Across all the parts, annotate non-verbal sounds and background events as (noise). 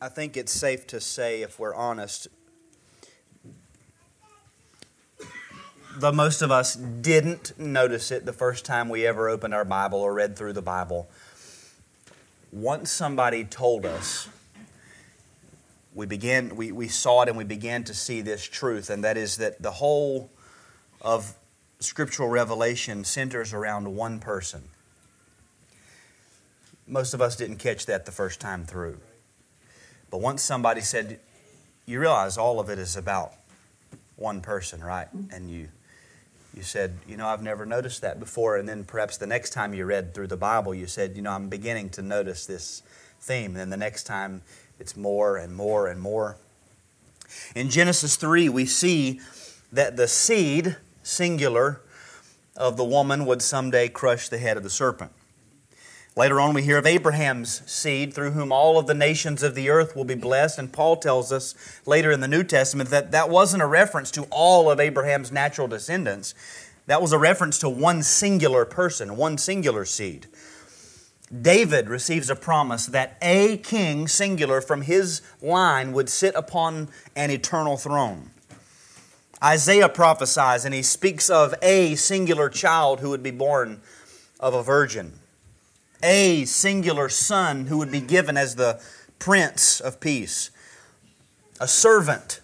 I think it's safe to say, if we're honest, though most of us didn't notice it the first time we ever opened our Bible or read through the Bible, once somebody told us, we began we, we saw it and we began to see this truth, and that is that the whole of scriptural revelation centers around one person. Most of us didn't catch that the first time through. But once somebody said, you realize all of it is about one person, right? Mm-hmm. And you you said, you know, I've never noticed that before. And then perhaps the next time you read through the Bible, you said, you know, I'm beginning to notice this theme. And then the next time it's more and more and more. In Genesis 3, we see that the seed, singular, of the woman would someday crush the head of the serpent. Later on, we hear of Abraham's seed, through whom all of the nations of the earth will be blessed. And Paul tells us later in the New Testament that that wasn't a reference to all of Abraham's natural descendants. That was a reference to one singular person, one singular seed. David receives a promise that a king, singular, from his line would sit upon an eternal throne. Isaiah prophesies and he speaks of a singular child who would be born of a virgin a singular son who would be given as the Prince of Peace, a servant,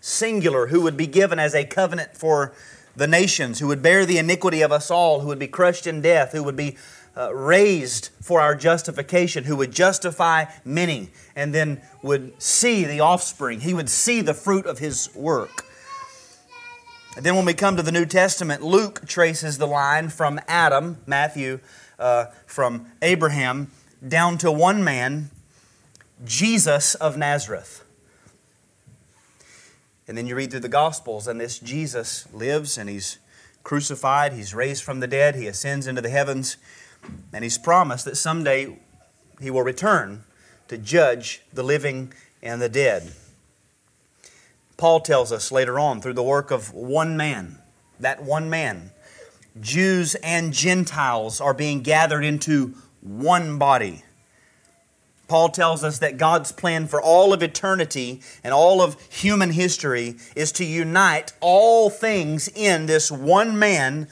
singular, who would be given as a covenant for the nations, who would bear the iniquity of us all, who would be crushed in death, who would be uh, raised for our justification, who would justify many, and then would see the offspring. He would see the fruit of his work. And then when we come to the New Testament, Luke traces the line from Adam, Matthew, uh, from Abraham down to one man, Jesus of Nazareth. And then you read through the Gospels, and this Jesus lives and he's crucified, he's raised from the dead, he ascends into the heavens, and he's promised that someday he will return to judge the living and the dead. Paul tells us later on through the work of one man, that one man, Jews and Gentiles are being gathered into one body. Paul tells us that God's plan for all of eternity and all of human history is to unite all things in this one man,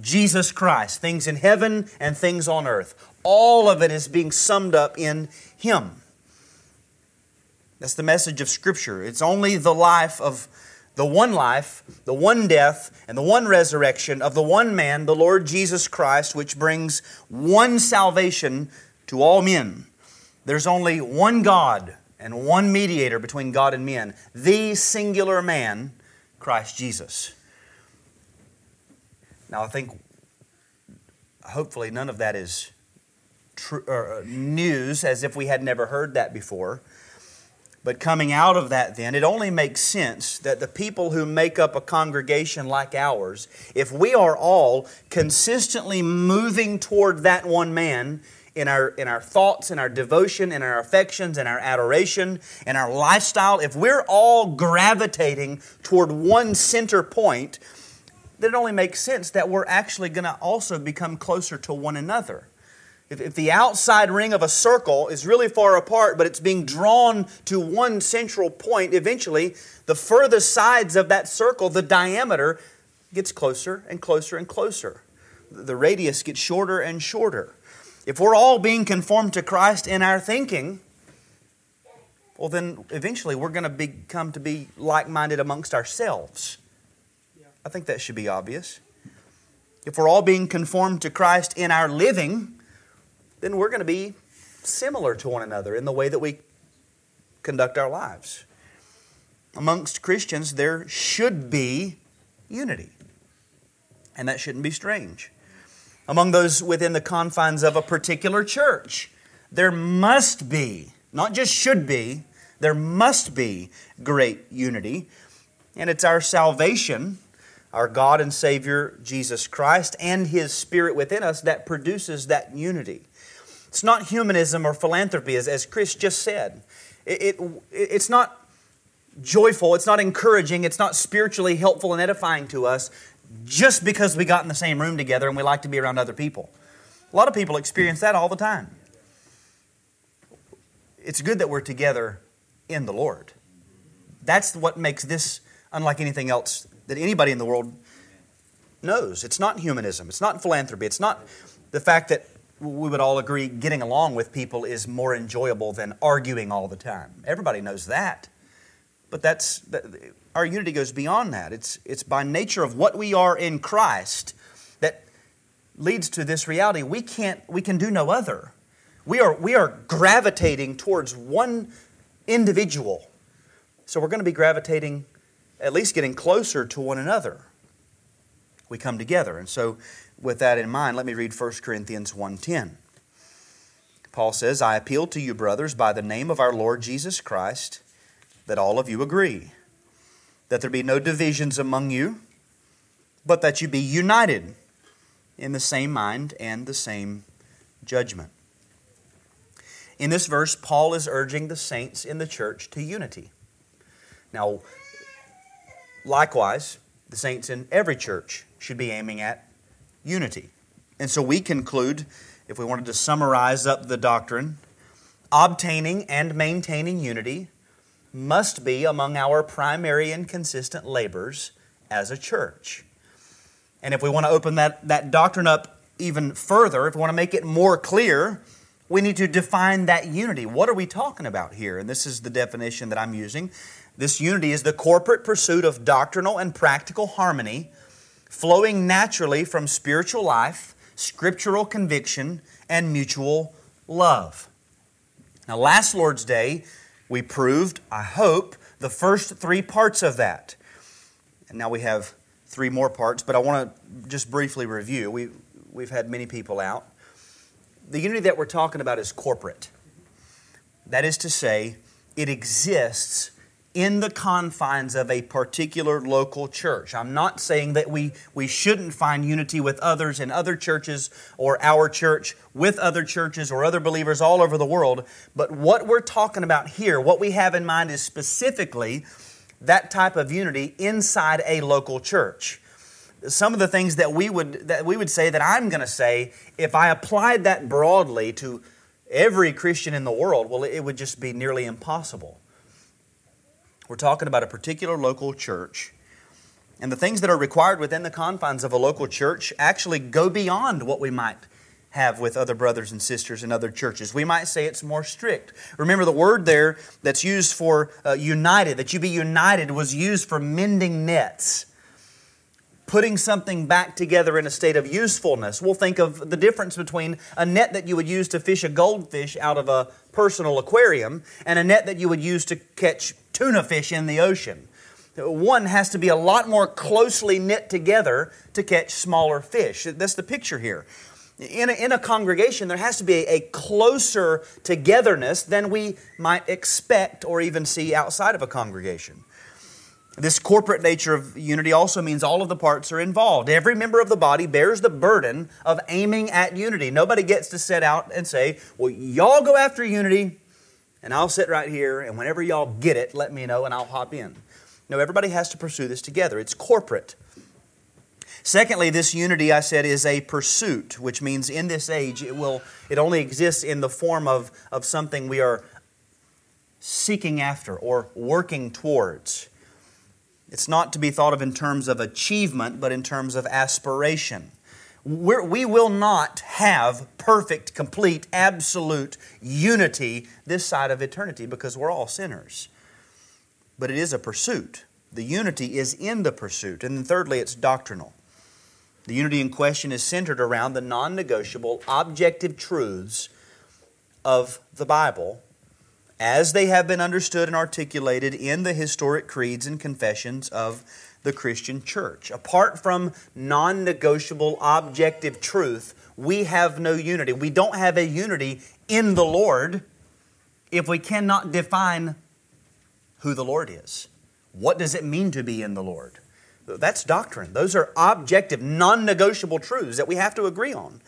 Jesus Christ. Things in heaven and things on earth. All of it is being summed up in Him. That's the message of Scripture. It's only the life of the one life, the one death, and the one resurrection of the one man, the Lord Jesus Christ, which brings one salvation to all men. There's only one God and one mediator between God and men, the singular man, Christ Jesus. Now, I think hopefully none of that is tr- uh, news as if we had never heard that before. But coming out of that, then, it only makes sense that the people who make up a congregation like ours, if we are all consistently moving toward that one man in our, in our thoughts, in our devotion, in our affections, in our adoration, in our lifestyle, if we're all gravitating toward one center point, then it only makes sense that we're actually going to also become closer to one another. If, if the outside ring of a circle is really far apart, but it's being drawn to one central point, eventually the furthest sides of that circle, the diameter, gets closer and closer and closer. The radius gets shorter and shorter. If we're all being conformed to Christ in our thinking, well, then eventually we're going to become to be like minded amongst ourselves. I think that should be obvious. If we're all being conformed to Christ in our living, then we're going to be similar to one another in the way that we conduct our lives. Amongst Christians, there should be unity, and that shouldn't be strange. Among those within the confines of a particular church, there must be, not just should be, there must be great unity. And it's our salvation, our God and Savior Jesus Christ, and His Spirit within us that produces that unity. It's not humanism or philanthropy, as, as Chris just said. It, it, it's not joyful, it's not encouraging, it's not spiritually helpful and edifying to us just because we got in the same room together and we like to be around other people. A lot of people experience that all the time. it's good that we're together in the Lord. That's what makes this unlike anything else that anybody in the world knows. It's not humanism, it's not philanthropy, it's not the fact that we would all agree getting along with people is more enjoyable than arguing all the time. Everybody knows that. But that's our unity goes beyond that. It's it's by nature of what we are in Christ that leads to this reality. We can't we can do no other. We are we are gravitating towards one individual. So we're going to be gravitating at least getting closer to one another. We come together. And so with that in mind, let me read 1 Corinthians 1:10. Paul says, "I appeal to you brothers by the name of our Lord Jesus Christ that all of you agree, that there be no divisions among you, but that you be united in the same mind and the same judgment." In this verse, Paul is urging the saints in the church to unity. Now, likewise, the saints in every church should be aiming at unity. And so we conclude, if we wanted to summarize up the doctrine, obtaining and maintaining unity must be among our primary and consistent labors as a church. And if we want to open that, that doctrine up even further, if we want to make it more clear, we need to define that unity. What are we talking about here? And this is the definition that I'm using. This unity is the corporate pursuit of doctrinal and practical harmony flowing naturally from spiritual life, scriptural conviction, and mutual love. Now, last Lord's Day, we proved, I hope, the first three parts of that. And now we have three more parts, but I want to just briefly review. We, we've had many people out. The unity that we're talking about is corporate. That is to say, it exists in the confines of a particular local church. I'm not saying that we, we shouldn't find unity with others in other churches or our church with other churches or other believers all over the world, but what we're talking about here, what we have in mind is specifically that type of unity inside a local church. Some of the things that we would that we would say that I'm going to say if I applied that broadly to every Christian in the world, well it would just be nearly impossible. We're talking about a particular local church. And the things that are required within the confines of a local church actually go beyond what we might have with other brothers and sisters in other churches. We might say it's more strict. Remember, the word there that's used for uh, united, that you be united, was used for mending nets putting something back together in a state of usefulness. We'll think of the difference between a net that you would use to fish a goldfish out of a personal aquarium and a net that you would use to catch tuna fish in the ocean. One has to be a lot more closely knit together to catch smaller fish. That's the picture here. In a, in a congregation, there has to be a, a closer togetherness than we might expect or even see outside of a congregation. This corporate nature of unity also means all of the parts are involved. Every member of the body bears the burden of aiming at unity. Nobody gets to set out and say, Well, y'all go after unity, and I'll sit right here, and whenever y'all get it, let me know and I'll hop in. No, everybody has to pursue this together. It's corporate. Secondly, this unity, I said, is a pursuit, which means in this age it will it only exists in the form of, of something we are seeking after or working towards. It's not to be thought of in terms of achievement, but in terms of aspiration. We're, we will not have perfect, complete, absolute unity this side of eternity because we're all sinners. But it is a pursuit. The unity is in the pursuit. And then, thirdly, it's doctrinal. The unity in question is centered around the non negotiable, objective truths of the Bible as they have been understood and articulated in the historic creeds and confessions of the Christian church. Apart from non negotiable objective truth, we have no unity. We don't have a unity in the Lord if we cannot define who the Lord is. What does it mean to be in the Lord? That's doctrine. Those are objective, non negotiable truths that we have to agree on.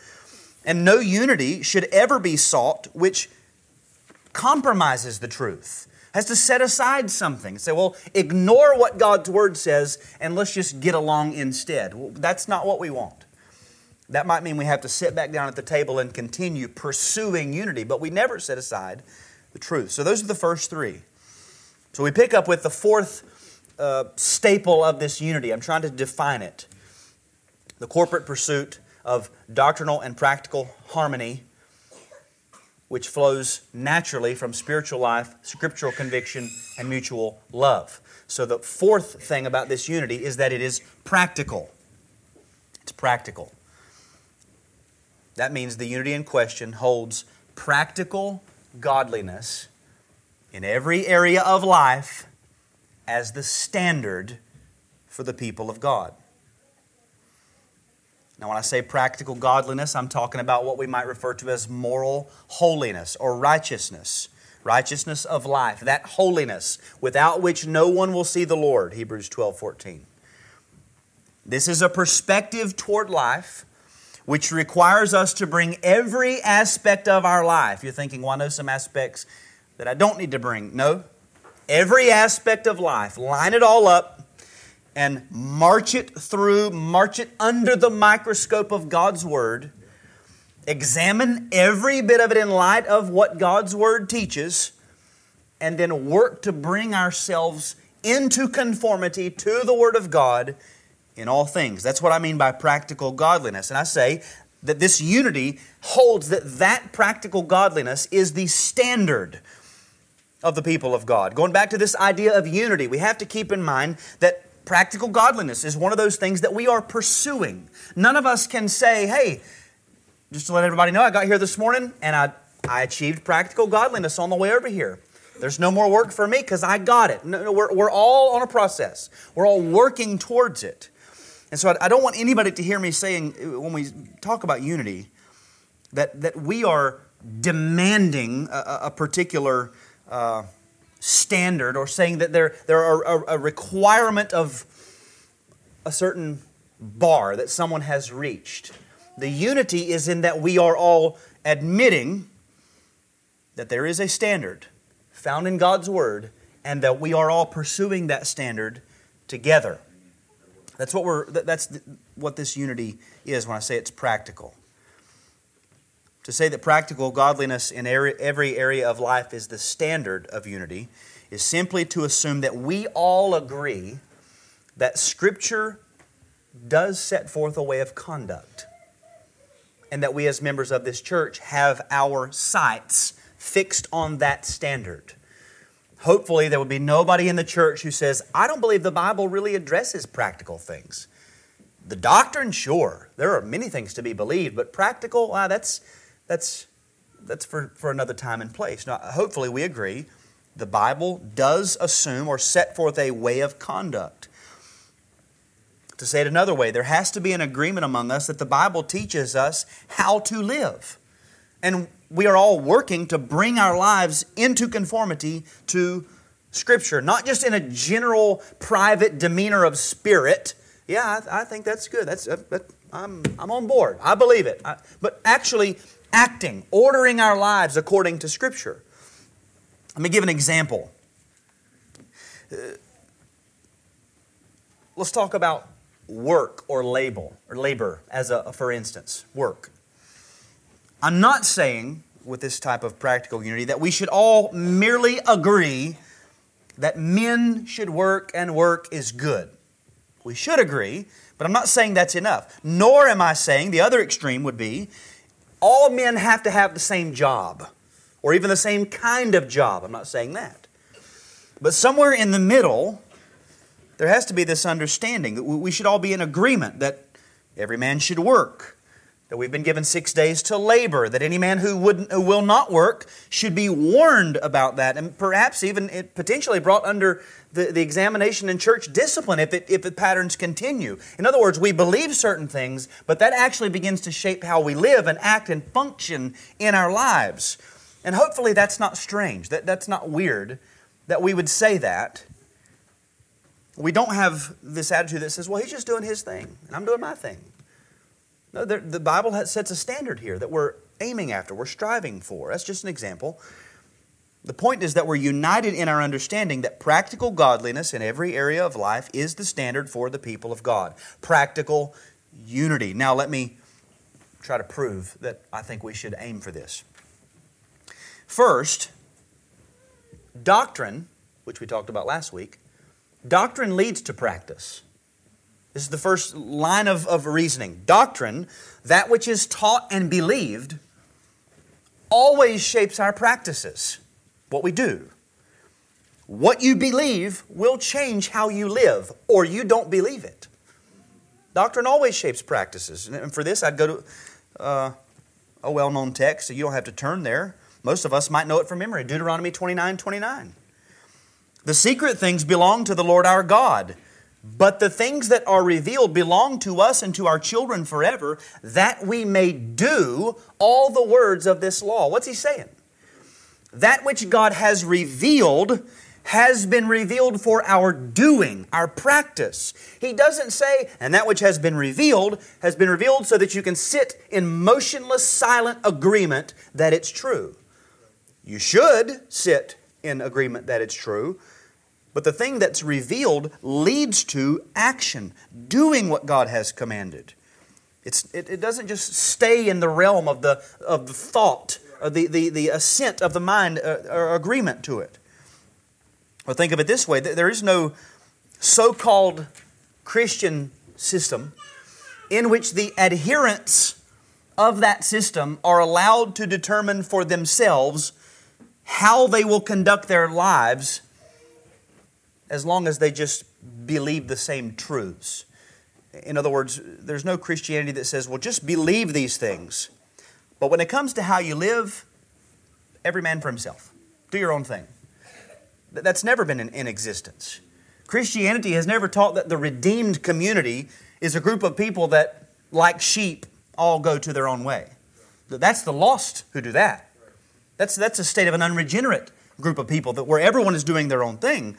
And no unity should ever be sought which compromises the truth, has to set aside something. Say, well, ignore what God's word says and let's just get along instead. Well, that's not what we want. That might mean we have to sit back down at the table and continue pursuing unity, but we never set aside the truth. So those are the first three. So we pick up with the fourth uh, staple of this unity. I'm trying to define it the corporate pursuit of doctrinal and practical harmony, which flows naturally from spiritual life, scriptural conviction, and mutual love. So, the fourth thing about this unity is that it is practical. It's practical. That means the unity in question holds practical godliness in every area of life as the standard for the people of God. Now, when I say practical godliness, I'm talking about what we might refer to as moral holiness or righteousness. Righteousness of life, that holiness without which no one will see the Lord, Hebrews 12 14. This is a perspective toward life which requires us to bring every aspect of our life. You're thinking, well, I know some aspects that I don't need to bring. No. Every aspect of life, line it all up and march it through, march it under the microscope of God's Word. Examine every bit of it in light of what God's Word teaches, and then work to bring ourselves into conformity to the Word of God in all things. That's what I mean by practical godliness. And I say that this unity holds that that practical godliness is the standard of the people of God. Going back to this idea of unity, we have to keep in mind that practical godliness is one of those things that we are pursuing. None of us can say, hey, just to let everybody know, I got here this morning and I, I achieved practical godliness on the way over here. There's no more work for me because I got it. No, no, we're, we're all on a process, we're all working towards it. And so I, I don't want anybody to hear me saying, when we talk about unity, that, that we are demanding a, a particular uh, standard or saying that there, there are a, a requirement of a certain bar that someone has reached. The unity is in that we are all admitting that there is a standard found in God's Word and that we are all pursuing that standard together. That's what we're that's what this unity is when I say it's practical. To say that practical godliness in every area of life is the standard of unity is simply to assume that we all agree that Scripture does set forth a way of conduct, and that we as members of this church have our sights fixed on that standard. Hopefully, there will be nobody in the church who says, I don't believe the Bible really addresses practical things. The doctrine, sure, there are many things to be believed, but practical, ah, that's that's, that's for, for another time and place. Now, hopefully, we agree the Bible does assume or set forth a way of conduct. To say it another way, there has to be an agreement among us that the Bible teaches us how to live. And we are all working to bring our lives into conformity to Scripture, not just in a general, private demeanor of spirit. Yeah, I, I think that's good. That's, uh, I'm, I'm on board. I believe it. I, but actually, acting, ordering our lives according to Scripture. Let me give an example. Uh, let's talk about work or label or labor as a for instance work i'm not saying with this type of practical unity that we should all merely agree that men should work and work is good we should agree but i'm not saying that's enough nor am i saying the other extreme would be all men have to have the same job or even the same kind of job. I'm not saying that. But somewhere in the middle, there has to be this understanding that we should all be in agreement that every man should work that we've been given six days to labor, that any man who, would, who will not work should be warned about that, and perhaps even potentially brought under the, the examination in church discipline if, it, if the patterns continue. In other words, we believe certain things, but that actually begins to shape how we live and act and function in our lives. And hopefully that's not strange, that, that's not weird that we would say that. We don't have this attitude that says, well, he's just doing his thing, and I'm doing my thing. No, the, the Bible has, sets a standard here that we're aiming after, we're striving for. That's just an example. The point is that we're united in our understanding that practical godliness in every area of life is the standard for the people of God. Practical unity. Now, let me try to prove that I think we should aim for this. First, doctrine, which we talked about last week, doctrine leads to practice. This is the first line of, of reasoning. Doctrine, that which is taught and believed, always shapes our practices, what we do. What you believe will change how you live, or you don't believe it. Doctrine always shapes practices. And for this, I'd go to uh, a well known text, so you don't have to turn there. Most of us might know it from memory Deuteronomy 29 29. The secret things belong to the Lord our God, but the things that are revealed belong to us and to our children forever, that we may do all the words of this law. What's he saying? That which God has revealed has been revealed for our doing, our practice. He doesn't say, and that which has been revealed has been revealed so that you can sit in motionless, silent agreement that it's true. You should sit in agreement that it's true, but the thing that's revealed leads to action, doing what God has commanded. It's, it, it doesn't just stay in the realm of the, of the thought, or the, the, the assent of the mind, uh, or agreement to it. Well, think of it this way there is no so called Christian system in which the adherents of that system are allowed to determine for themselves how they will conduct their lives as long as they just believe the same truths. In other words, there's no Christianity that says, well, just believe these things. But when it comes to how you live, every man for himself. Do your own thing. That's never been in, in existence. Christianity has never taught that the redeemed community is a group of people that, like sheep, all go to their own way. That's the lost who do that. That's, that's a state of an unregenerate group of people that where everyone is doing their own thing.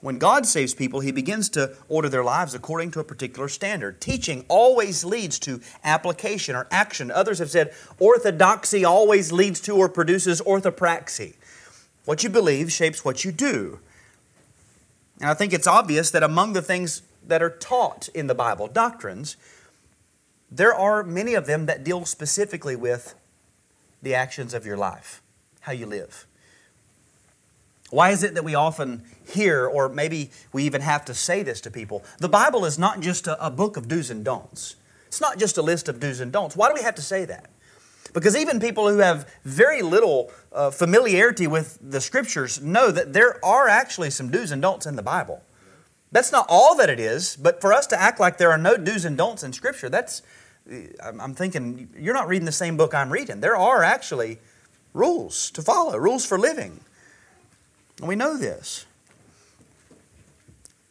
When God saves people, He begins to order their lives according to a particular standard. Teaching always leads to application or action. Others have said orthodoxy always leads to or produces orthopraxy. What you believe shapes what you do. And I think it's obvious that among the things that are taught in the Bible, doctrines, there are many of them that deal specifically with the actions of your life, how you live. Why is it that we often hear, or maybe we even have to say this to people? The Bible is not just a, a book of do's and don'ts. It's not just a list of do's and don'ts. Why do we have to say that? Because even people who have very little uh, familiarity with the scriptures know that there are actually some do's and don'ts in the Bible. That's not all that it is, but for us to act like there are no do's and don'ts in Scripture, that's, I'm thinking, you're not reading the same book I'm reading. There are actually rules to follow, rules for living. And we know this.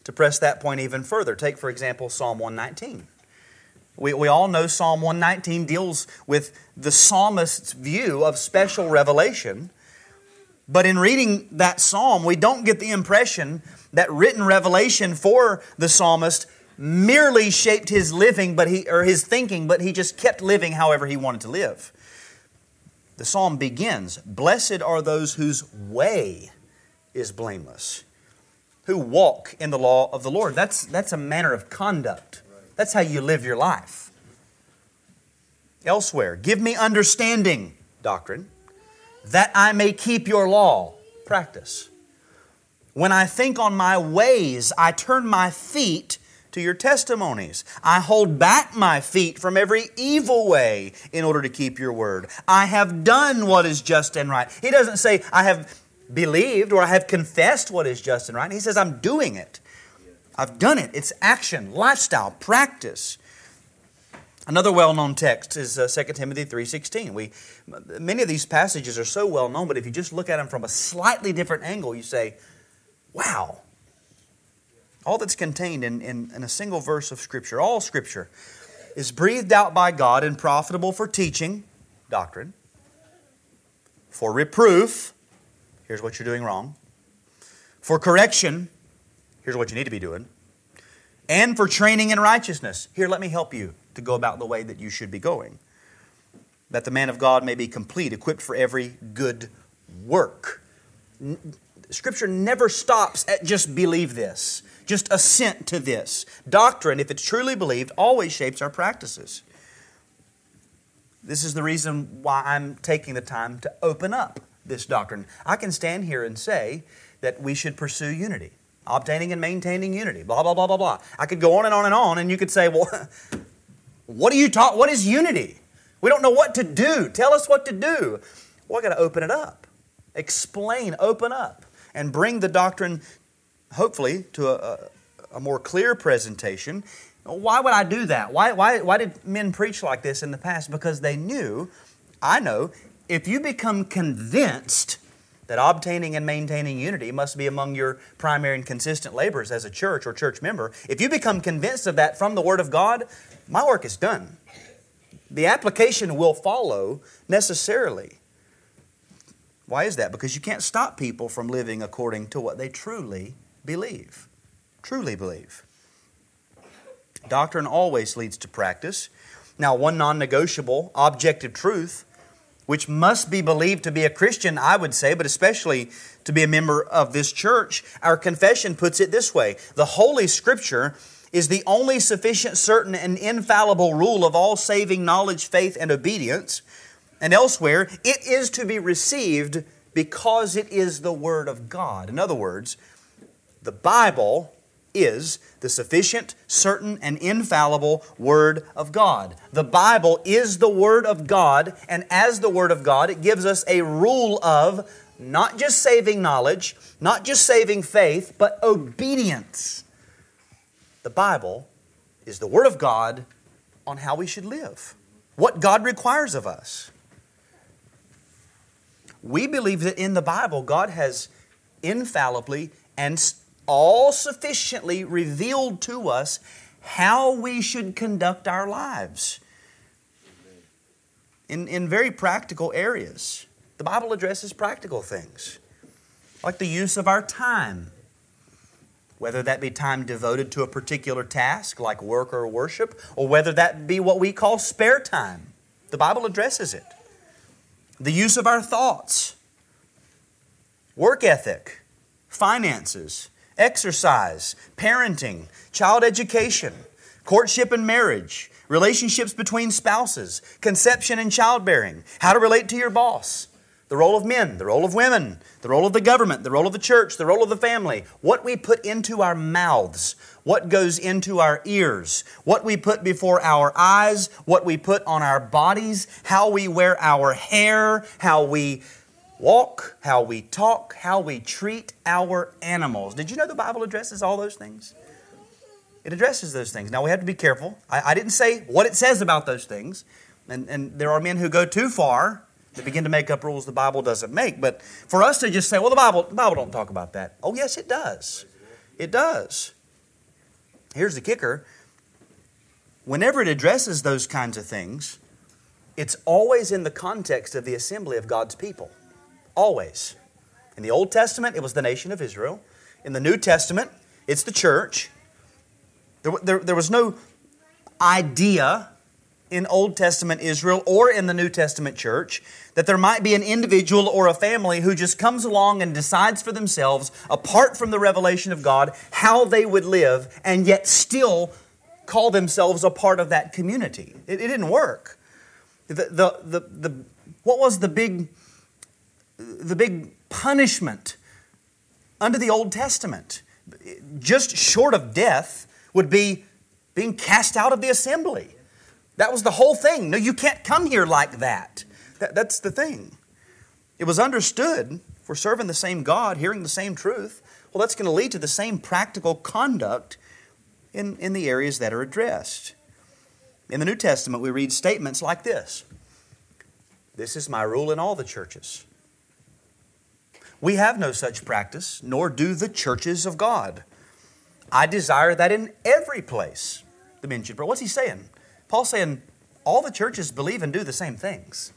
To press that point even further, take, for example, Psalm 119. We, we all know Psalm 119 deals with the psalmist's view of special revelation. But in reading that psalm, we don't get the impression that written revelation for the psalmist merely shaped his living but he, or his thinking, but he just kept living however he wanted to live. The psalm begins Blessed are those whose way is blameless, who walk in the law of the Lord. That's, that's a manner of conduct. That's how you live your life. Elsewhere, give me understanding, doctrine, that I may keep your law, practice. When I think on my ways, I turn my feet to your testimonies. I hold back my feet from every evil way in order to keep your word. I have done what is just and right. He doesn't say, I have believed or I have confessed what is just and right. He says, I'm doing it. I've done it. It's action, lifestyle, practice. Another well-known text is uh, 2 Timothy 3.16. We, many of these passages are so well known, but if you just look at them from a slightly different angle, you say, wow. All that's contained in, in, in a single verse of Scripture, all Scripture, is breathed out by God and profitable for teaching, doctrine, for reproof, here's what you're doing wrong, for correction, Here's what you need to be doing. And for training in righteousness. Here, let me help you to go about the way that you should be going. That the man of God may be complete, equipped for every good work. Scripture never stops at just believe this, just assent to this. Doctrine, if it's truly believed, always shapes our practices. This is the reason why I'm taking the time to open up this doctrine. I can stand here and say that we should pursue unity, obtaining and maintaining unity, blah, blah, blah, blah, blah. I could go on and on and on, and you could say, well, (laughs) what do you taught? What is unity? We don't know what to do. Tell us what to do. Well, I got to open it up, explain, open up, and bring the doctrine, hopefully, to a, a, a more clear presentation. Why would I do that? Why, why, why did men preach like this in the past? Because they knew, I know, if you become convinced that obtaining and maintaining unity must be among your primary and consistent labors as a church or church member, if you become convinced of that from the Word of God, my work is done. The application will follow necessarily. Why is that? Because you can't stop people from living according to what they truly believe. Truly believe. Doctrine always leads to practice. Now, one non negotiable objective truth, which must be believed to be a Christian, I would say, but especially to be a member of this church, our confession puts it this way The Holy Scripture is the only sufficient, certain, and infallible rule of all saving knowledge, faith, and obedience. And elsewhere, it is to be received because it is the Word of God. In other words, the Bible is the sufficient, certain, and infallible Word of God. The Bible is the Word of God, and as the Word of God, it gives us a rule of not just saving knowledge, not just saving faith, but obedience. The Bible is the Word of God on how we should live, what God requires of us. We believe that in the Bible, God has infallibly and all sufficiently revealed to us how we should conduct our lives in, in very practical areas. The Bible addresses practical things, like the use of our time whether that be time devoted to a particular task like work or worship, or whether that be what we call spare time. The Bible addresses it. The use of our thoughts, work ethic, finances, exercise, parenting, child education, courtship and marriage, relationships between spouses, conception and childbearing, how to relate to your boss, the role of men, the role of women, the role of the government, the role of the church, the role of the family, what we put into our mouths, what goes into our ears, what we put before our eyes, what we put on our bodies, how we wear our hair, how we walk, how we talk, how we treat our animals. Did you know the Bible addresses all those things? It addresses those things. Now we have to be careful. I, I didn't say what it says about those things. And, and there are men who go too far to begin to make up rules the Bible doesn't make. But for us to just say, well, the Bible, the Bible don't talk about that. Oh, yes, it does. It does. Here's the kicker. Whenever it addresses those kinds of things, it's always in the context of the assembly of God's people. Always. In the Old Testament, it was the nation of Israel. In the New Testament, it's the church. There, there, there was no idea in Old Testament Israel or in the New Testament church that there might be an individual or a family who just comes along and decides for themselves, apart from the revelation of God, how they would live and yet still call themselves a part of that community. It, it didn't work. The, the, the, the, what was the big, the big punishment under the Old Testament? Just short of death would be being cast out of the assembly. That was the whole thing. No, you can't come here like that. that that's the thing. It was understood for serving the same God, hearing the same truth. Well, that's going to lead to the same practical conduct in, in the areas that are addressed. In the New Testament, we read statements like this This is my rule in all the churches. We have no such practice, nor do the churches of God. I desire that in every place the men should pray. What's he saying? Paul's saying all the churches believe and do the same things.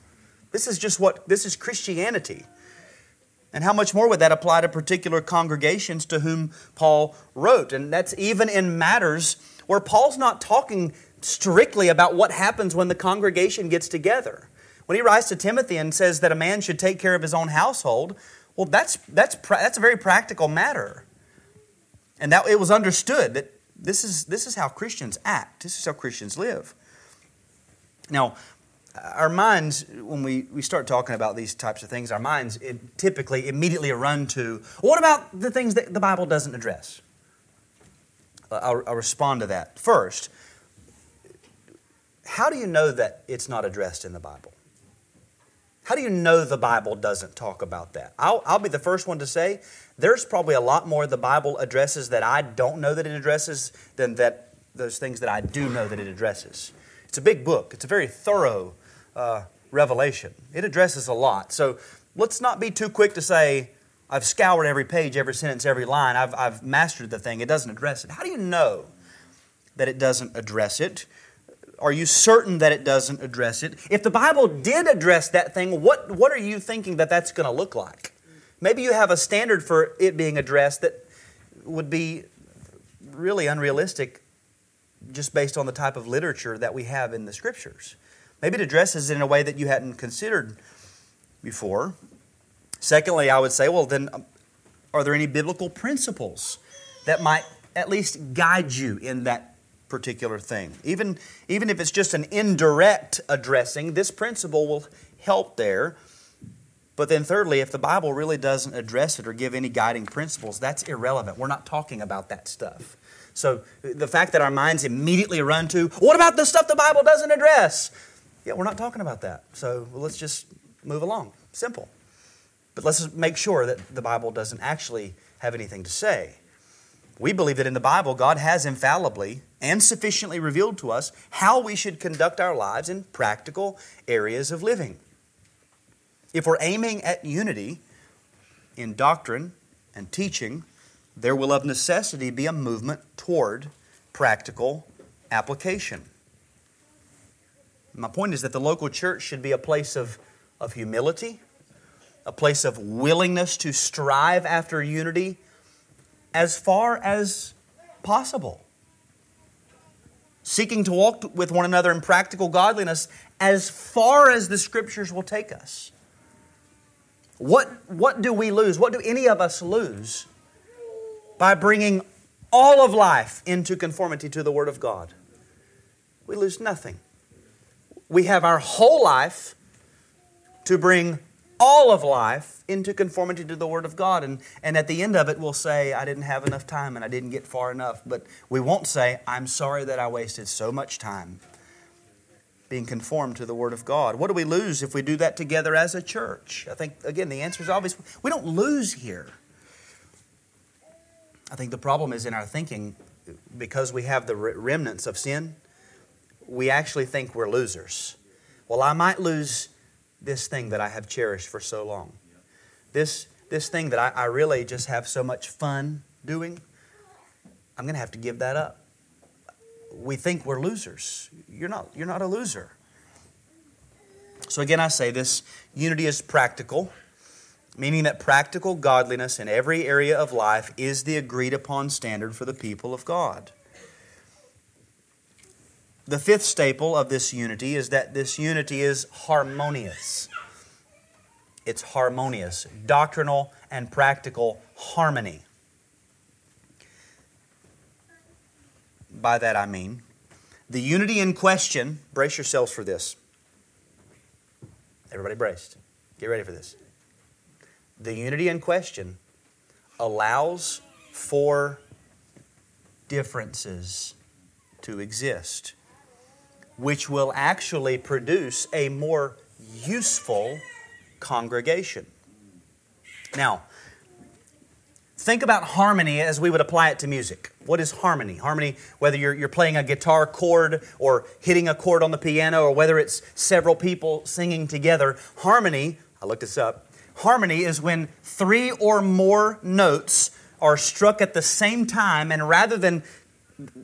This is just what, this is Christianity. And how much more would that apply to particular congregations to whom Paul wrote? And that's even in matters where Paul's not talking strictly about what happens when the congregation gets together. When he writes to Timothy and says that a man should take care of his own household, well, that's, that's, that's a very practical matter. And that it was understood that this is, this is how Christians act, this is how Christians live. Now, our minds, when we, we start talking about these types of things, our minds it typically immediately run to what about the things that the Bible doesn't address? Uh, I'll, I'll respond to that. First, how do you know that it's not addressed in the Bible? How do you know the Bible doesn't talk about that? I'll, I'll be the first one to say there's probably a lot more the Bible addresses that I don't know that it addresses than that those things that I do know that it addresses. It's a big book. It's a very thorough uh, revelation. It addresses a lot. So let's not be too quick to say, I've scoured every page, every sentence, every line. I've, I've mastered the thing. It doesn't address it. How do you know that it doesn't address it? Are you certain that it doesn't address it? If the Bible did address that thing, what, what are you thinking that that's going to look like? Maybe you have a standard for it being addressed that would be really unrealistic just based on the type of literature that we have in the scriptures. Maybe it addresses it in a way that you hadn't considered before. Secondly, I would say, well, then, um, are there any biblical principles that might at least guide you in that particular thing? Even, even if it's just an indirect addressing, this principle will help there. But then, thirdly, if the Bible really doesn't address it or give any guiding principles, that's irrelevant. We're not talking about that stuff. So, the fact that our minds immediately run to, what about the stuff the Bible doesn't address? Yeah, we're not talking about that. So, let's just move along. Simple. But let's make sure that the Bible doesn't actually have anything to say. We believe that in the Bible, God has infallibly and sufficiently revealed to us how we should conduct our lives in practical areas of living. If we're aiming at unity in doctrine and teaching, there will of necessity be a movement toward practical application. My point is that the local church should be a place of, of humility, a place of willingness to strive after unity as far as possible. Seeking to walk with one another in practical godliness as far as the scriptures will take us. What, what do we lose? What do any of us lose by bringing all of life into conformity to the Word of God? We lose nothing. We have our whole life to bring all of life into conformity to the Word of God. And, and at the end of it, we'll say, I didn't have enough time and I didn't get far enough. But we won't say, I'm sorry that I wasted so much time being conformed to the Word of God. What do we lose if we do that together as a church? I think, again, the answer is obvious. We don't lose here. I think the problem is in our thinking, because we have the remnants of sin, we actually think we're losers. Well, I might lose this thing that I have cherished for so long. This, this thing that I, I really just have so much fun doing, I'm going to have to give that up we think we're losers. You're not, you're not a loser. So, again, I say this unity is practical, meaning that practical godliness in every area of life is the agreed upon standard for the people of God. The fifth staple of this unity is that this unity is harmonious. It's harmonious, doctrinal and practical harmony. by that I mean the unity in question, brace yourselves for this. Everybody braced. Get ready for this. The unity in question allows for differences to exist, which will actually produce a more useful congregation. Now, Think about harmony as we would apply it to music. What is harmony? Harmony, whether you're, you're playing a guitar chord or hitting a chord on the piano or whether it's several people singing together, harmony, I looked this up, harmony is when three or more notes are struck at the same time and rather than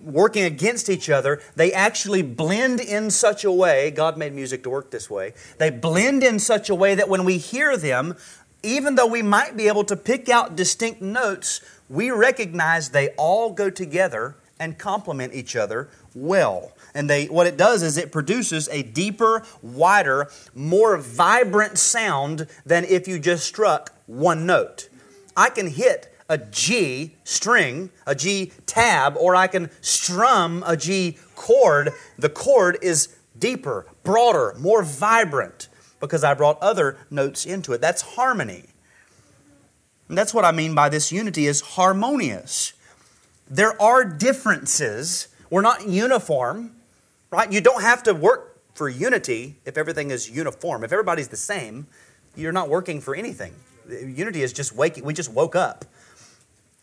working against each other, they actually blend in such a way, God made music to work this way, they blend in such a way that when we hear them, even though we might be able to pick out distinct notes, we recognize they all go together and complement each other well. And they, what it does is it produces a deeper, wider, more vibrant sound than if you just struck one note. I can hit a G string, a G tab, or I can strum a G chord. The chord is deeper, broader, more vibrant because I brought other notes into it. That's harmony. And that's what I mean by this unity is harmonious. There are differences. We're not uniform, right? You don't have to work for unity if everything is uniform. If everybody's the same, you're not working for anything. Unity is just waking, we just woke up.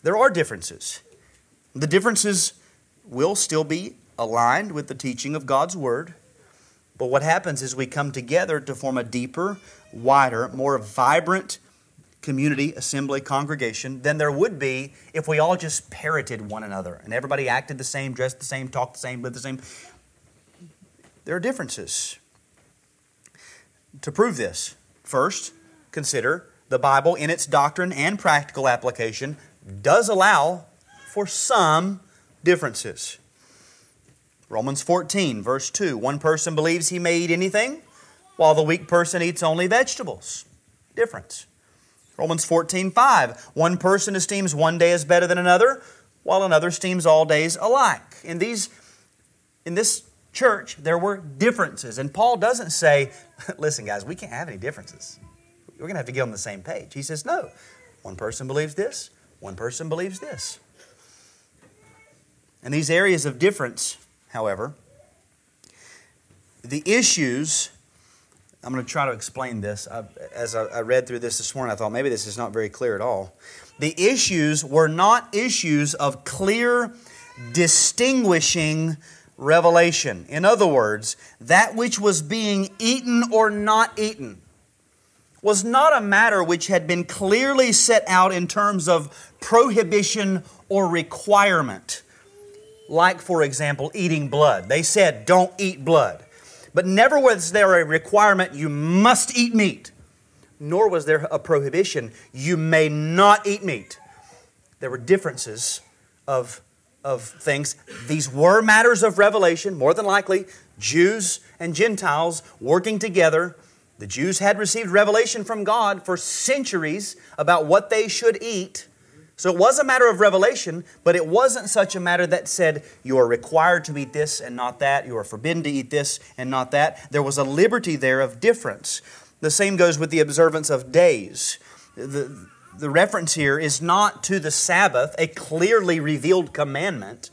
There are differences. The differences will still be aligned with the teaching of God's Word. But what happens is we come together to form a deeper, wider, more vibrant community, assembly, congregation than there would be if we all just parroted one another and everybody acted the same, dressed the same, talked the same, lived the same. There are differences. To prove this, first, consider the Bible in its doctrine and practical application does allow for some differences. Romans 14, verse 2 one person believes he may eat anything, while the weak person eats only vegetables. Difference. Romans 14, 5 one person esteems one day as better than another, while another esteems all days alike. In, these, in this church, there were differences. And Paul doesn't say, (laughs) listen, guys, we can't have any differences. We're going to have to get on the same page. He says, no. One person believes this, one person believes this. And these areas of difference, however, the issues, I'm going to try to explain this. I, as I, I read through this this morning, I thought maybe this is not very clear at all. The issues were not issues of clear, distinguishing revelation. In other words, that which was being eaten or not eaten was not a matter which had been clearly set out in terms of prohibition or requirement. Like, for example, eating blood. They said, don't eat blood. But never was there a requirement, you must eat meat. Nor was there a prohibition, you may not eat meat. There were differences of, of things. These were matters of revelation, more than likely, Jews and Gentiles working together the Jews had received revelation from God for centuries about what they should eat. So it was a matter of revelation, but it wasn't such a matter that said, you are required to eat this and not that, you are forbidden to eat this and not that. There was a liberty there of difference. The same goes with the observance of days. The, the reference here is not to the Sabbath, a clearly revealed commandment,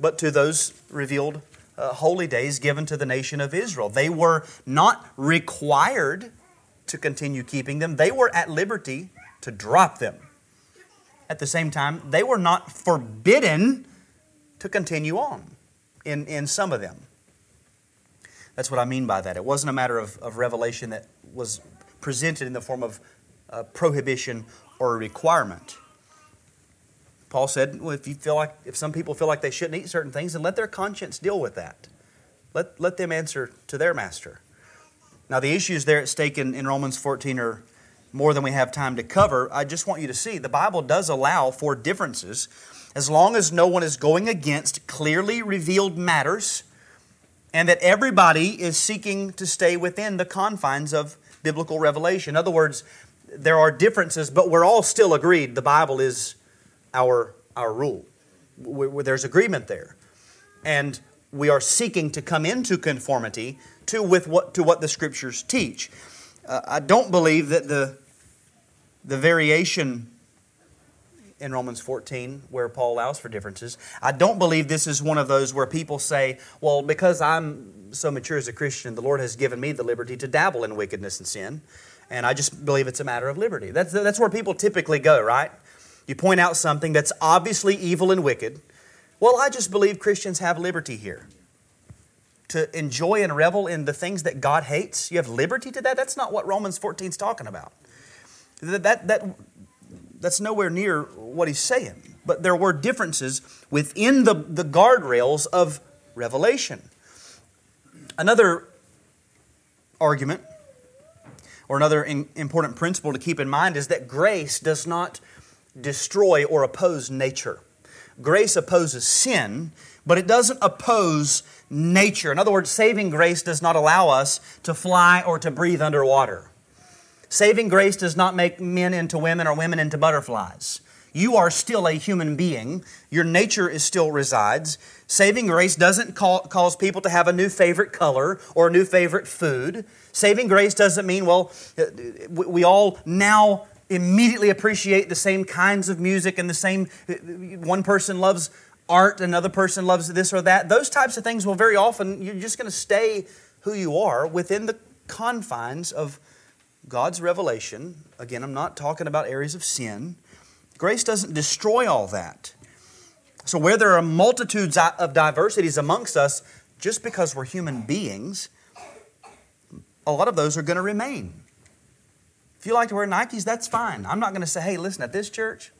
but to those revealed uh, holy days given to the nation of Israel. They were not required to continue keeping them, they were at liberty to drop them. At the same time, they were not forbidden to continue on in, in some of them. That's what I mean by that. It wasn't a matter of, of revelation that was presented in the form of uh, prohibition or a requirement. Paul said, well, if you feel like if some people feel like they shouldn't eat certain things, then let their conscience deal with that. Let, let them answer to their master. Now, the issues there at stake in, in Romans 14 are more than we have time to cover. I just want you to see the Bible does allow for differences as long as no one is going against clearly revealed matters and that everybody is seeking to stay within the confines of biblical revelation. In other words, there are differences, but we're all still agreed the Bible is our, our rule. We, there's agreement there. And we are seeking to come into conformity to, with what, to what the Scriptures teach. Uh, I don't believe that the, the variation in Romans 14, where Paul allows for differences, I don't believe this is one of those where people say, well, because I'm so mature as a Christian, the Lord has given me the liberty to dabble in wickedness and sin, and I just believe it's a matter of liberty. That's, that's where people typically go, right? You point out something that's obviously evil and wicked. Well, I just believe Christians have liberty here. To enjoy and revel in the things that God hates, you have liberty to that? That's not what Romans 14 is talking about. That, that, that, that's nowhere near what he's saying. But there were differences within the, the guardrails of revelation. Another argument, or another in, important principle to keep in mind, is that grace does not destroy or oppose nature. Grace opposes sin, but it doesn't oppose nature. In other words, saving grace does not allow us to fly or to breathe underwater. Saving grace does not make men into women or women into butterflies. You are still a human being. Your nature is still resides. Saving grace doesn't call, cause people to have a new favorite color or a new favorite food. Saving grace doesn't mean, well, uh, we all now immediately appreciate the same kinds of music and the same, one person loves art, another person loves this or that. Those types of things will very often, you're just going to stay who you are within the confines of God's revelation. Again, I'm not talking about areas of sin. Grace doesn't destroy all that. So, where there are multitudes of diversities amongst us, just because we're human beings, a lot of those are going to remain. If you like to wear Nikes, that's fine. I'm not going to say, hey, listen, at this church,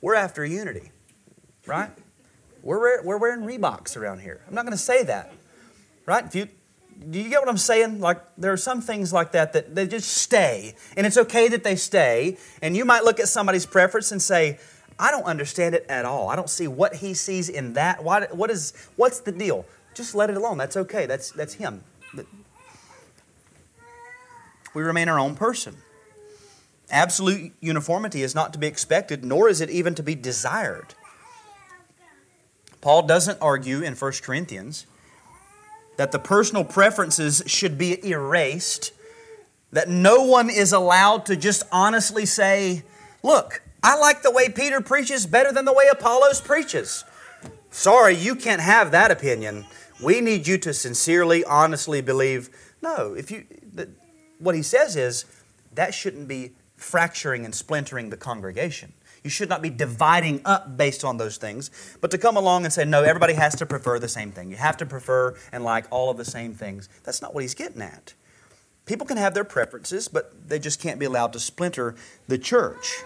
we're after unity, right? We're, we're wearing Reeboks around here. I'm not going to say that, right? If you do you get what I'm saying? Like there are some things like that that they just stay, and it's okay that they stay. And you might look at somebody's preference and say, "I don't understand it at all. I don't see what he sees in that. What, what is what's the deal? Just let it alone. That's okay. That's that's him." We remain our own person. Absolute uniformity is not to be expected, nor is it even to be desired. Paul doesn't argue in 1 Corinthians that the personal preferences should be erased, that no one is allowed to just honestly say, Look, I like the way Peter preaches better than the way Apollos preaches. Sorry, you can't have that opinion. We need you to sincerely, honestly believe. No, if you, what he says is that shouldn't be fracturing and splintering the congregation. You should not be dividing up based on those things, but to come along and say, no, everybody has to prefer the same thing. You have to prefer and like all of the same things. That's not what he's getting at. People can have their preferences, but they just can't be allowed to splinter the church.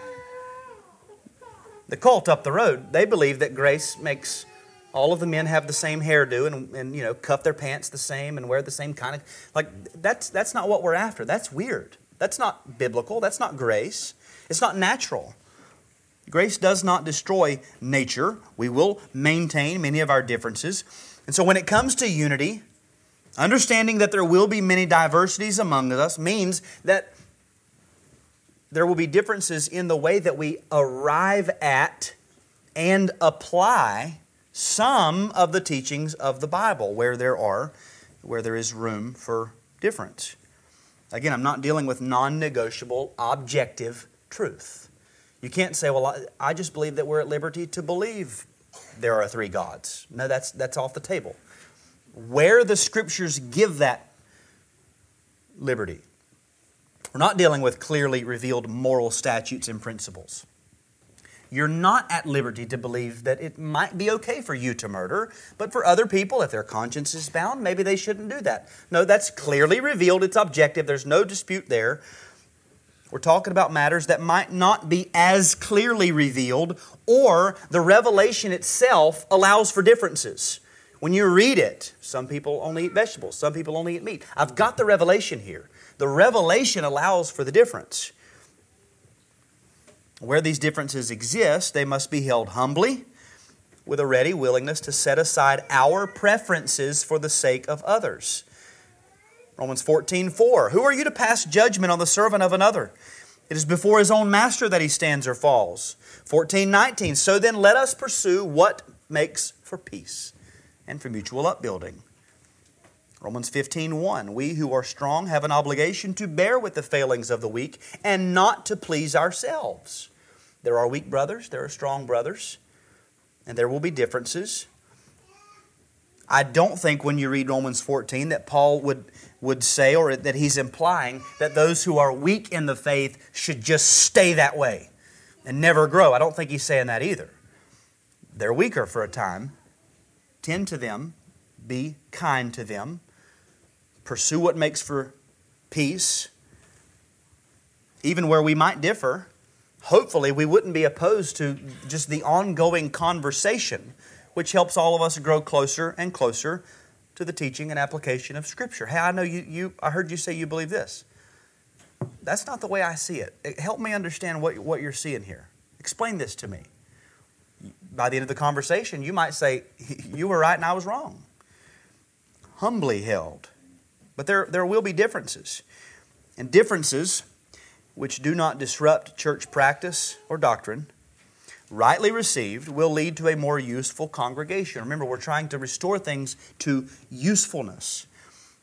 The cult up the road, they believe that grace makes all of the men have the same hairdo and, and you know cuff their pants the same and wear the same kind of like that's that's not what we're after. That's weird. That's not biblical. That's not grace. It's not natural. Grace does not destroy nature. We will maintain many of our differences. And so when it comes to unity, understanding that there will be many diversities among us means that there will be differences in the way that we arrive at and apply some of the teachings of the Bible where there are where there is room for difference. Again, I'm not dealing with non-negotiable objective truth. You can't say, well, I, I just believe that we're at liberty to believe there are three gods. No, that's, that's off the table. Where the scriptures give that liberty, we're not dealing with clearly revealed moral statutes and principles. You're not at liberty to believe that it might be okay for you to murder, but for other people, if their conscience is bound, maybe they shouldn't do that. No, that's clearly revealed, it's objective, there's no dispute there. We're talking about matters that might not be as clearly revealed, or the revelation itself allows for differences. When you read it, some people only eat vegetables, some people only eat meat. I've got the revelation here. The revelation allows for the difference. Where these differences exist, they must be held humbly with a ready willingness to set aside our preferences for the sake of others. Romans 14, 4. Who are you to pass judgment on the servant of another? It is before his own master that he stands or falls. 14, 19. So then let us pursue what makes for peace and for mutual upbuilding. Romans 15, 1. We who are strong have an obligation to bear with the failings of the weak and not to please ourselves. There are weak brothers, there are strong brothers, and there will be differences. I don't think when you read Romans 14 that Paul would would say, or that he's implying, that those who are weak in the faith should just stay that way and never grow. I don't think he's saying that either. They're weaker for a time. Tend to them, be kind to them, pursue what makes for peace. Even where we might differ, hopefully we wouldn't be opposed to just the ongoing conversation, which helps all of us grow closer and closer to the teaching and application of Scripture. Hey, I know you, you I heard you say you believe this. That's not the way I see it. Help me understand what, what you're seeing here. Explain this to me. By the end of the conversation, you might say, (laughs) You were right and I was wrong. Humbly held. But there, there will be differences. And differences which do not disrupt church practice or doctrine rightly received, will lead to a more useful congregation. Remember, we're trying to restore things to usefulness.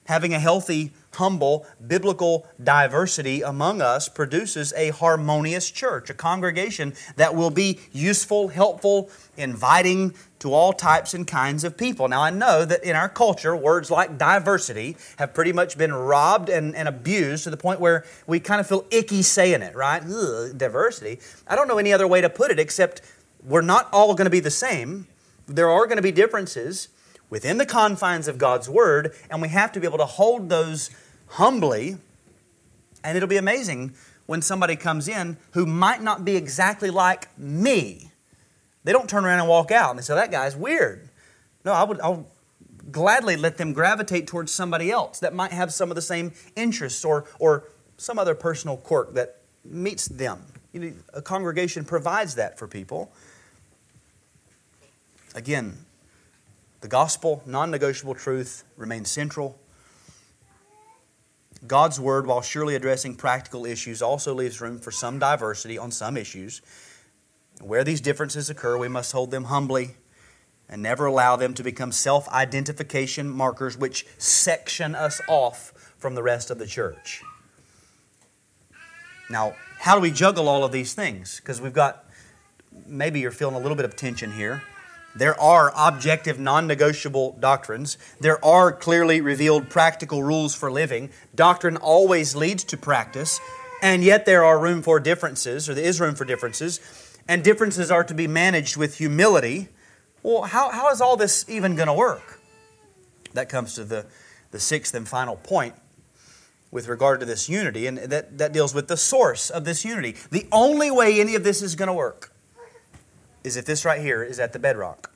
Having a healthy, humble, biblical diversity among us produces a harmonious church, a congregation that will be useful, helpful, inviting to all types and kinds of people. Now, I know that in our culture, words like diversity have pretty much been robbed and, and abused to the point where we kind of feel icky saying it, right? Ugh, diversity. I don't know any other way to put it except we're not all going to be the same. There are going to be differences within the confines of God's Word, and we have to be able to hold those humbly. And it'll be amazing when somebody comes in who might not be exactly like me. They don't turn around and walk out and they say, that guy's weird. No, I would I'll gladly let them gravitate towards somebody else that might have some of the same interests or, or some other personal quirk that meets them. You know, a congregation provides that for people. Again, the gospel, non negotiable truth, remains central. God's word, while surely addressing practical issues, also leaves room for some diversity on some issues. Where these differences occur, we must hold them humbly and never allow them to become self identification markers which section us off from the rest of the church. Now, how do we juggle all of these things? Because we've got, maybe you're feeling a little bit of tension here. There are objective, non negotiable doctrines. There are clearly revealed practical rules for living. Doctrine always leads to practice, and yet there are room for differences, or there is room for differences, and differences are to be managed with humility. Well, how, how is all this even going to work? That comes to the, the sixth and final point with regard to this unity, and that, that deals with the source of this unity. The only way any of this is going to work is if this right here is at the bedrock.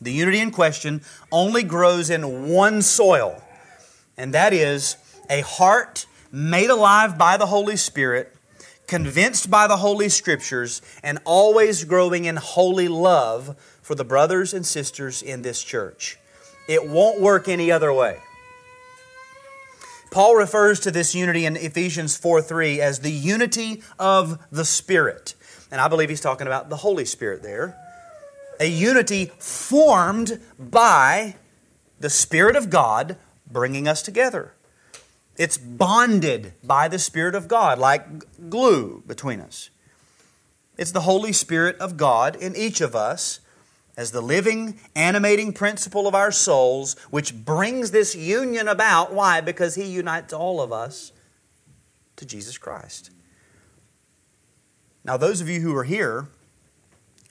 The unity in question only grows in one soil, and that is a heart made alive by the Holy Spirit, convinced by the Holy Scriptures, and always growing in holy love for the brothers and sisters in this church. It won't work any other way. Paul refers to this unity in Ephesians 4 3 as the unity of the Spirit. And I believe he's talking about the Holy Spirit there. A unity formed by the Spirit of God bringing us together. It's bonded by the Spirit of God, like glue between us. It's the Holy Spirit of God in each of us as the living, animating principle of our souls, which brings this union about. Why? Because He unites all of us to Jesus Christ. Now, those of you who are here,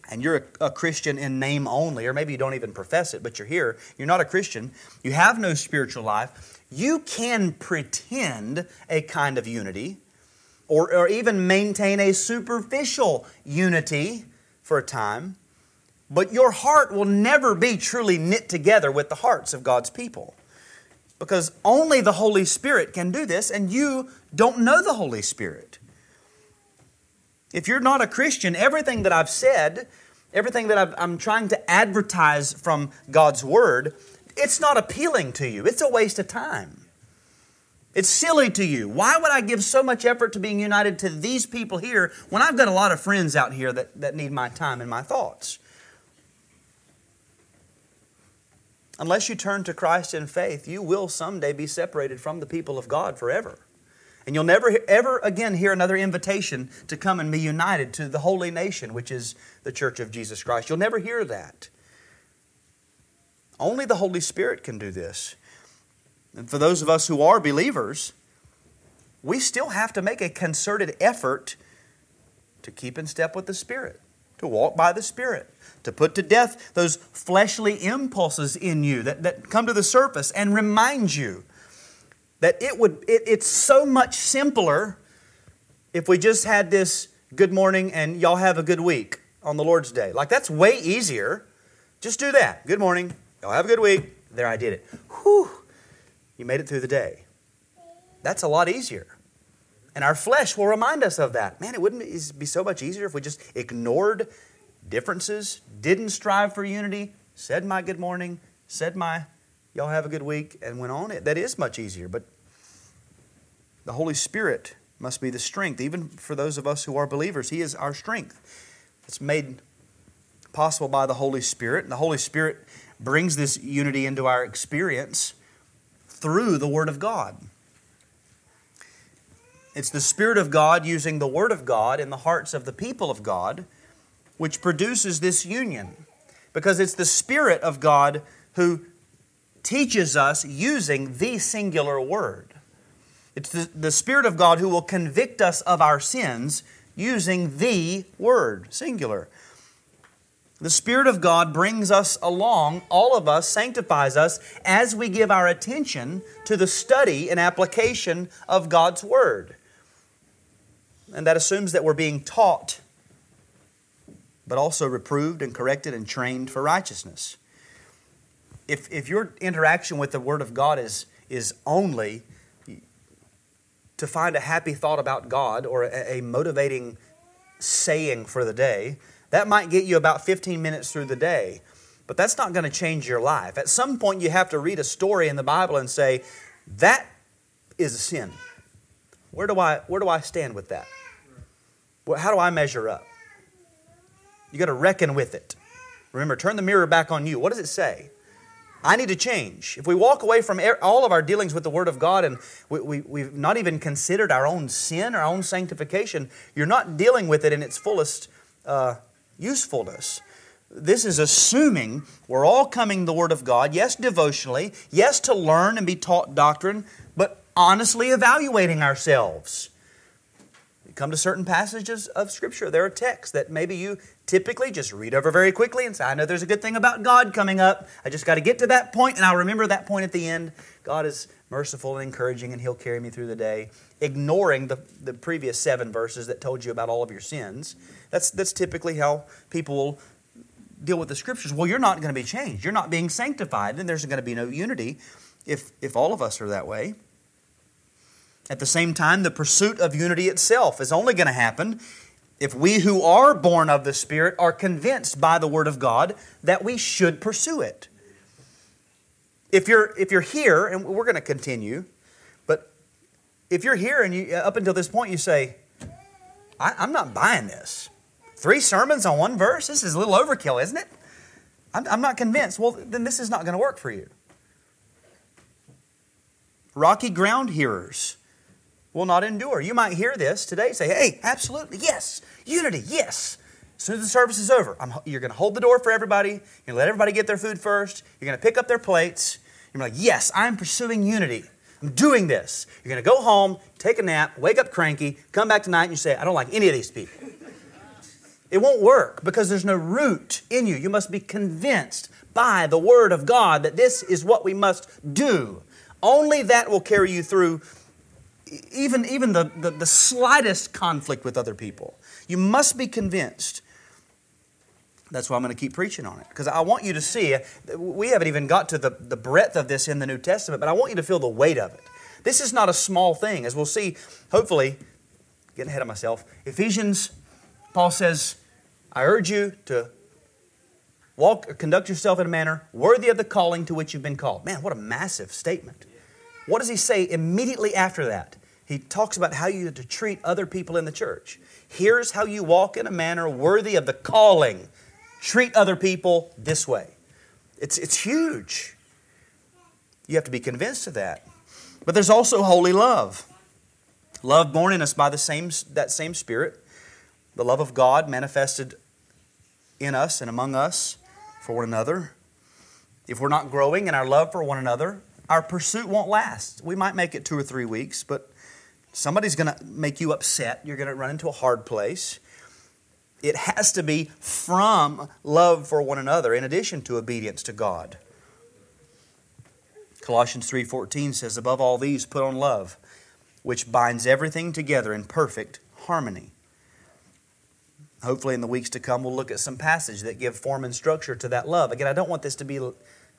and you're a, a, Christian in name only, or maybe you don't even profess it, but you're here, you're not a Christian, you have no spiritual life, you can pretend a kind of unity, or, or even maintain a superficial unity for a time, but your heart will never be truly knit together with the hearts of God's people. Because only the Holy Spirit can do this, and you don't know the Holy Spirit. If you're not a Christian, everything that I've said, everything that i am trying to advertise from God's Word, it's not appealing to you. It's a waste of time. It's silly to you. Why would I give so much effort to being united to these people here when I've got a lot of friends out here that, that need my time and my thoughts? Unless you turn to Christ in faith, you will someday be separated from the people of God forever. And you'll never ever again hear another invitation to come and be united to the holy nation, which is the church of Jesus Christ. You'll never hear that. Only the Holy Spirit can do this. And for those of us who are believers, we still have to make a concerted effort to keep in step with the Spirit, to walk by the Spirit, to put to death those fleshly impulses in you that, that come to the surface and remind you that it would it, it's so much simpler if we just had this good morning and y'all have a good week on the Lord's Day. Like that's way easier. Just do that. Good morning. Y'all have a good week. There I did it. Whew. You made it through the day. That's a lot easier. And our flesh will remind us of that. Man, it wouldn't be so much easier if we just ignored differences, didn't strive for unity, said my good morning, said my y'all have a good week, and went on. it. That is much easier. But the Holy Spirit must be the strength, even for those of us who are believers. He is our strength. It's made possible by the Holy Spirit, and the Holy Spirit brings this unity into our experience through the Word of God. It's the Spirit of God using the Word of God in the hearts of the people of God which produces this union. Because it's the Spirit of God who teaches us using the singular Word. It's the, the Spirit of God who will convict us of our sins using the Word, singular. The Spirit of God brings us along, all of us, sanctifies us as we give our attention to the study and application of God's Word. And that assumes that we're being taught, but also reproved and corrected and trained for righteousness. If, if your interaction with the Word of God is, is only to find a happy thought about God or a, a motivating saying for the day, that might get you about 15 minutes through the day. But that's not going to change your life. At some point, you have to read a story in the Bible and say, that is a sin. Where do I, where do I stand with that? How do I measure up? You got to reckon with it. Remember, turn the mirror back on you. What does it say? I need to change. If we walk away from all of our dealings with the Word of God and we, we, have not even considered our own sin, our own sanctification, you're not dealing with it in its fullest uh, usefulness. This is assuming we're all coming the Word of God, yes, devotionally, yes, to learn and be taught doctrine, but honestly evaluating ourselves We come to certain passages of Scripture, there are texts that maybe you typically just read over very quickly and say, I know there's a good thing about God coming up. I just got to get to that point, and I'll remember that point at the end. God is merciful and encouraging, and He'll carry me through the day, ignoring the, the previous seven verses that told you about all of your sins. That's, that's typically how people will deal with the Scriptures. Well, you're not going to be changed. You're not being sanctified, and there's going to be no unity if, if all of us are that way. At the same time, the pursuit of unity itself is only going to happen if we who are born of the Spirit are convinced by the Word of God that we should pursue it. If you're, if you're here, and we're going to continue, but if you're here and you, up until this point you say, I, I'm not buying this. Three sermons on one verse? This is a little overkill, isn't it? I'm, I'm not convinced. Well, then this is not going to work for you. Rocky ground hearers will not endure. You might hear this today, say, hey, absolutely, yes, unity, yes. As soon as the service is over, I'm, you're going to hold the door for everybody. You're going to let everybody get their food first. You're going to pick up their plates. You're like, yes, I'm pursuing unity. I'm doing this. You're going to go home, take a nap, wake up cranky, come back tonight, and you say, I don't like any of these people. It won't work because there's no root in you. You must be convinced by the Word of God that this is what we must do. Only that will carry you through even, even the, the, the slightest conflict with other people. You must be convinced. That's why I'm going to keep preaching on it. Because I want you to see, we haven't even got to the, the breadth of this in the New Testament, but I want you to feel the weight of it. This is not a small thing. As we'll see, hopefully, getting ahead of myself, Ephesians, Paul says, I urge you to walk or conduct yourself in a manner worthy of the calling to which you've been called. Man, what a massive statement. What does he say immediately after that? He talks about how you to treat other people in the church. Here's how you walk in a manner worthy of the calling. Treat other people this way. It's, it's huge. You have to be convinced of that. But there's also holy love. Love born in us by the same, that same Spirit, the love of God manifested in us and among us for one another. If we're not growing in our love for one another, our pursuit won't last. We might make it two or three weeks, but somebody's going to make you upset. You're going to run into a hard place. It has to be from love for one another in addition to obedience to God. Colossians 3:14 says above all these put on love which binds everything together in perfect harmony. Hopefully in the weeks to come we'll look at some passage that give form and structure to that love. Again, I don't want this to be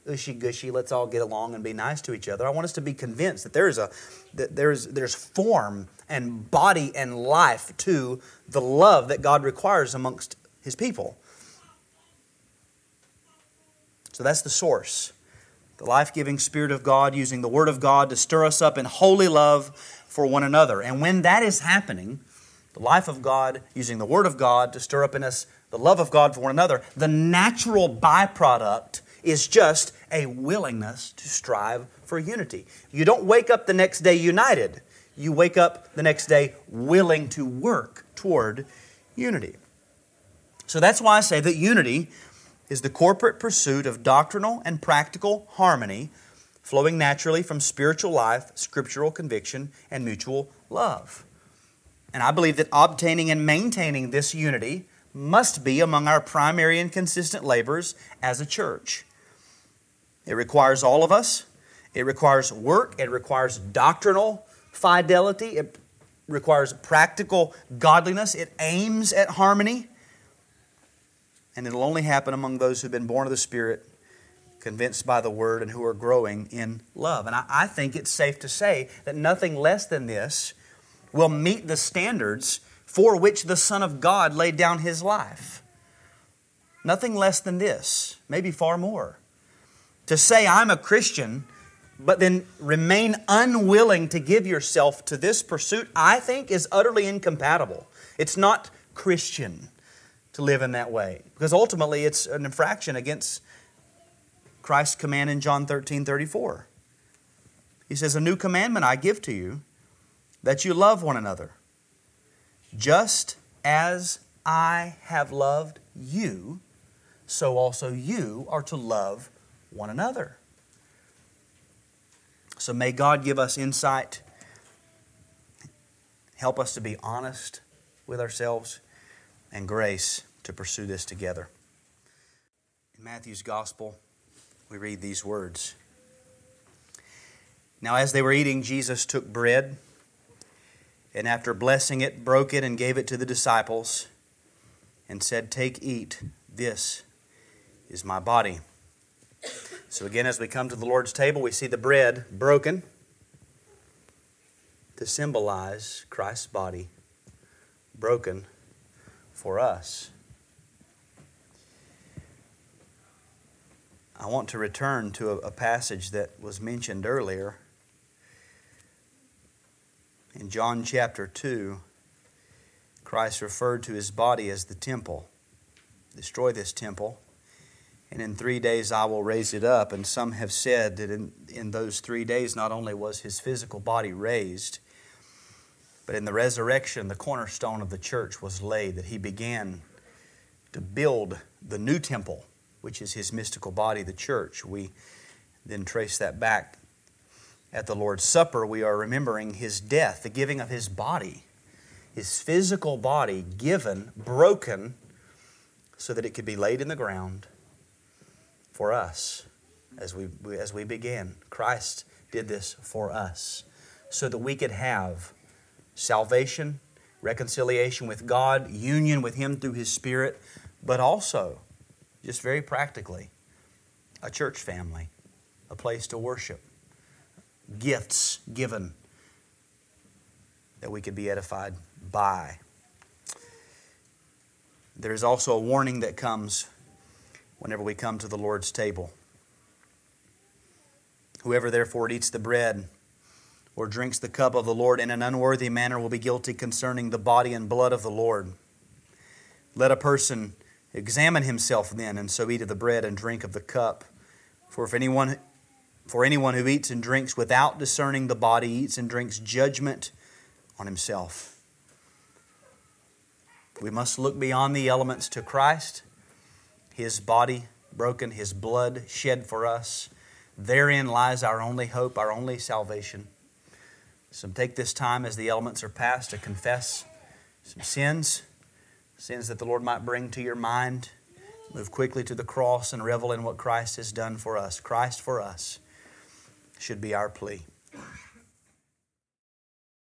ushy gushy, let's all get along and be nice to each other. I want us to be convinced that there is a that there's there's form and body and life to the love that God requires amongst his people. So that's the source. The life-giving spirit of God using the word of God to stir us up in holy love for one another. And when that is happening, the life of God using the word of God to stir up in us the love of God for one another, the natural byproduct is just a willingness to strive for unity. You don't wake up the next day united, you wake up the next day willing to work toward unity. So that's why I say that unity is the corporate pursuit of doctrinal and practical harmony flowing naturally from spiritual life, scriptural conviction, and mutual love. And I believe that obtaining and maintaining this unity must be among our primary and consistent labors as a church. It requires all of us. It requires work. It requires doctrinal fidelity. It requires practical godliness. It aims at harmony. And it'll only happen among those who've been born of the Spirit, convinced by the Word, and who are growing in love. And I, I think it's safe to say that nothing less than this will meet the standards for which the Son of God laid down his life. Nothing less than this, maybe far more. To say, I'm a Christian, but then remain unwilling to give yourself to this pursuit, I think is utterly incompatible. It's not Christian to live in that way because ultimately it's an infraction against Christ's command in John 13 34. He says, A new commandment I give to you that you love one another, just as I have loved you, so also you are to love one another. So may God give us insight, help us to be honest with ourselves, and grace to pursue this together. In Matthew's Gospel, we read these words Now, as they were eating, Jesus took bread, and after blessing it, broke it and gave it to the disciples, and said, Take, eat, this is my body. So, again, as we come to the Lord's table, we see the bread broken to symbolize Christ's body broken for us. I want to return to a, passage that was mentioned earlier. In John chapter 2, Christ referred to his body as the temple. Destroy this temple and in three days I will raise it up. And some have said that in, in those three days, not only was his physical body raised, but in the resurrection, the cornerstone of the church was laid, that he began to build the new temple, which is his mystical body, the church. We then trace that back at the Lord's Supper. We are remembering his death, the giving of his body, his physical body given, broken, so that it could be laid in the ground for us as we, as we began. Christ did this for us so that we could have salvation, reconciliation with God, union with Him through His Spirit, but also, just very practically, a church family, a place to worship, gifts given that we could be edified by. There is also a warning that comes whenever we come to the Lord's table. Whoever therefore eats the bread or drinks the cup of the Lord in an unworthy manner will be guilty concerning the body and blood of the Lord. Let a person examine himself then, and so eat of the bread and drink of the cup. For if anyone for anyone who eats and drinks without discerning the body eats and drinks judgment on himself. We must look beyond the elements to Christ his body broken, His blood shed for us. Therein lies our only hope, our only salvation. So take this time as the elements are passed to confess some sins, sins that the Lord might bring to your mind. Move quickly to the cross and revel in what Christ has done for us. Christ for us should be our plea.